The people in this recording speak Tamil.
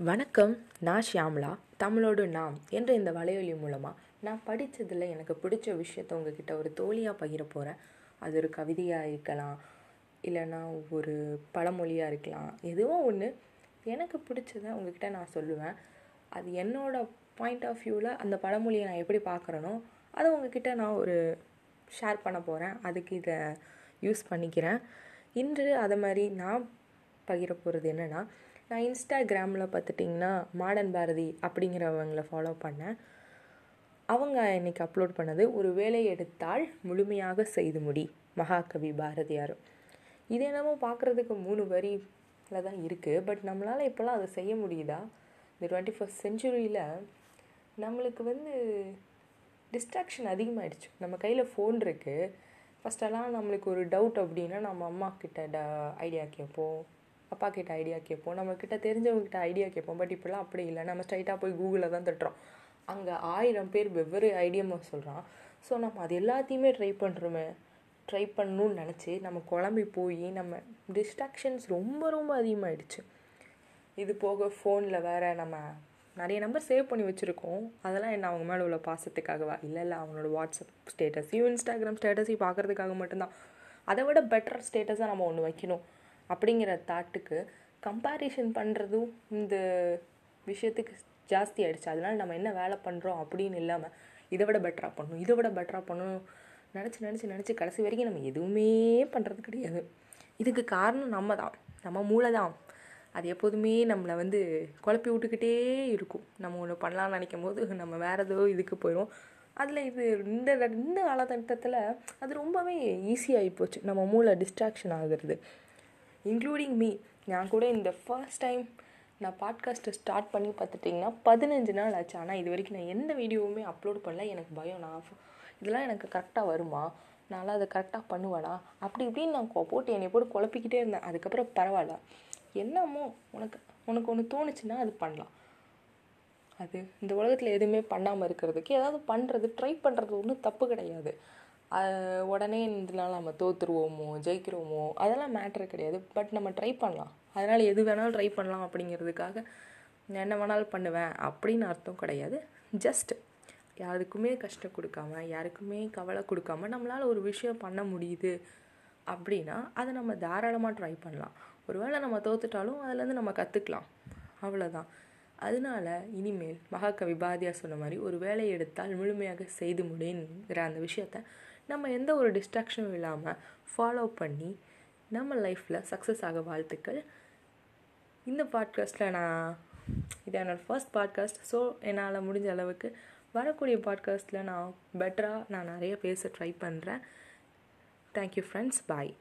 வணக்கம் நான் ஷியாம்லா. தமிழோடு நாம் என்ற இந்த வலையொலி மூலமாக நான் படித்ததில் எனக்கு பிடிச்ச விஷயத்த உங்ககிட்ட ஒரு தோழியாக பகிர போகிறேன் அது ஒரு கவிதையாக இருக்கலாம் இல்லைன்னா ஒரு பழமொழியாக இருக்கலாம். எதுவோ ஒன்று எனக்கு பிடிச்சதை உங்ககிட்ட நான் சொல்லுவேன். அது என்னோட பாயிண்ட் ஆஃப் வியூவில் அந்த பழமொழியை நான் எப்படி பார்க்குறேனோ அதை உங்ககிட்ட நான் ஒரு ஷேர் பண்ண போகிறேன் அதுக்கு இதை யூஸ் பண்ணிக்கிறேன். இன்று அதை மாதிரி நான் பகிர போகிறது என்னென்னா நான் இன்ஸ்டாகிராமில் பார்த்துட்டிங்கன்னா மாடர்ன் பாரதி அப்படிங்கிறவங்கள ஃபாலோ பண்ணேன். அவங்க இன்றைக்கி அப்லோட் பண்ணது ஒரு வேலை எடுத்தால் முழுமையாக செய்து முடி மகாகவி பாரதியார். இது என்னமோ பார்க்குறதுக்கு மூணு வரியில் தான் இருக்குது பட் நம்மளால் இப்போல்லாம் அதை செய்ய முடியுதா? இந்த டுவெண்ட்டி ஃபஸ்ட் செஞ்சுரியில் நம்மளுக்கு வந்து டிஸ்ட்ராக்ஷன் அதிகமாகிடுச்சு நம்ம கையில் ஃபோன் இருக்குது ஃபஸ்ட்டெல்லாம் நம்மளுக்கு ஒரு டவுட் அப்படின்னா நம்ம அம்மா கிட்ட ட ஐடியா கேட்போம். அப்பா கிட்ட ஐடியா கேட்போம். நம்மக்கிட்ட தெரிஞ்சவங்ககிட்ட ஐடியா கேட்போம். பட் இப்போல்லாம் அப்படி இல்லை. நம்ம ஸ்ட்ரைட்டாக போய் கூகுளில் தான் தட்டுறோம். அங்கே ஆயிரம் பேர் வெவ்வேறு ஐடியாவை சொல்கிறான் ஸோ நம்ம அது எல்லாத்தையுமே ட்ரை பண்ணுறோமே ட்ரை பண்ணணும்னு நினச்சி நம்ம குழம்பி போய் நம்ம டிஸ்ட்ராக்ஷன்ஸ் ரொம்ப ரொம்ப அதிகமாகிடுச்சு இது போக ஃபோனில் வேறு நம்ம நிறைய நம்பர் சேவ் பண்ணி வச்சுருக்கோம். அதெல்லாம் என்ன அவங்க மேலே உள்ள பாசத்துக்காகவா? இல்லை இல்லை அவனோட வாட்ஸ்அப் ஸ்டேட்டஸையும் இன்ஸ்டாகிராம் ஸ்டேட்டஸையும் பார்க்குறதுக்காக மட்டும்தான். அதை விட பெட்டர் ஸ்டேட்டஸாக நம்ம ஒன்று வைக்கணும். அப்படிங்கிற தாட்டுக்கு கம்பேரிஷன் பண்ணுறதும் இந்த விஷயத்துக்கு ஜாஸ்தி ஆகிடுச்சு அதனால் நம்ம என்ன வேலை பண்ணுறோம் அப்படின்னு இல்லாமல் இதை விட பெட்டராக பண்ணணும் இதை விட பெட்டராக பண்ணணும். நினச்சி நினச்சி நினச்சி கடைசி வரைக்கும் நம்ம எதுவுமே பண்ணுறது கிடையாது. இதுக்கு காரணம் நம்ம தான் நம்ம மூளை தான் அது எப்போதுமே நம்மளை வந்து குழப்பி விட்டுக்கிட்டே இருக்கும். நம்ம ஒன்று பண்ணலாம்னு நினைக்கும் போது நம்ம வேறு ஏதோ இதுக்கு போயிடும் அதில் இது இந்த இந்த காலகட்டத்தில் அது ரொம்பவே ஈஸியாகி போச்சு. நம்ம மூளை டிஸ்ட்ராக்ஷன் ஆகுறது. இன்க்ளூடிங் மீ நான் கூட இந்த ஃபர்ஸ்ட் டைம் நான் பாட்காஸ்ட்டை ஸ்டார்ட் பண்ணி பார்த்துட்டிங்கன்னா பதினஞ்சு நாள் ஆச்சு. ஆனால் இது வரைக்கும் நான் எந்த வீடியோவுமே அப்லோட் பண்ணல. எனக்கு பயம். நான் இதெல்லாம் எனக்கு கரெக்டாக வருமா? நான்லாம் அதை கரெக்டாக பண்ணுவேனா? அப்படி இப்படின்னு நான் போட்டு என்னை போட்டு குழப்பிக்கிட்டே இருந்தேன். அதுக்கப்புறம் பரவாயில்ல. என்னமோ உனக்கு உனக்கு ஒன்று தோணுச்சுன்னா அது பண்ணலாம். அது இந்த உலகத்தில் எதுவுமே பண்ணாமல் இருக்கிறதுக்கு ஏதாவது பண்ணுறது ட்ரை பண்ணுறது ஒன்றும் தப்பு கிடையாது. உடனே இதனால் நம்ம தோற்றுருவோமோ ஜெயிக்கிறோமோ அதெல்லாம் மேட்ரு கிடையாது. பட் நம்ம ட்ரை பண்ணலாம். அதனால் எது வேணாலும் ட்ரை பண்ணலாம் அப்படிங்கிறதுக்காக என்ன வேணாலும் பண்ணுவேன் அப்படின்னு அர்த்தம் கிடையாது. ஜஸ்ட் யாருக்குமே கஷ்டம் கொடுக்காம யாருக்குமே கவலை கொடுக்காம நம்மளால் ஒரு விஷயம் பண்ண முடியுது அப்படின்னா அதை நம்ம தாராளமாக ட்ரை பண்ணலாம். ஒருவேளை நம்ம தோத்துட்டாலும் அதுலேருந்து நம்ம கற்றுக்கலாம் அவ்வளோதான் அதனால இனிமேல் மகாகவி பாதியா சொன்ன மாதிரி ஒரு வேலையை எடுத்தால் முழுமையாக செய்து முடியுங்கிற அந்த விஷயத்த நம்ம எந்த ஒரு டிஸ்ட்ராக்ஷனும் இல்லாமல் ஃபாலோ பண்ணி நம்ம லைஃப்பில் சக்ஸஸ் ஆக வாழ்த்துக்கள். இந்த பாட்காஸ்ட்டில் நான் இது என்னோடய ஃபர்ஸ்ட் பாட்காஸ்ட் ஸோ என்னால் முடிஞ்ச அளவுக்கு வரக்கூடிய பாட்காஸ்ட்டில் நான் பெட்டராக நான் நிறைய பேச ட்ரை பண்ணுறேன் தேங்க்யூ ஃப்ரெண்ட்ஸ் பாய்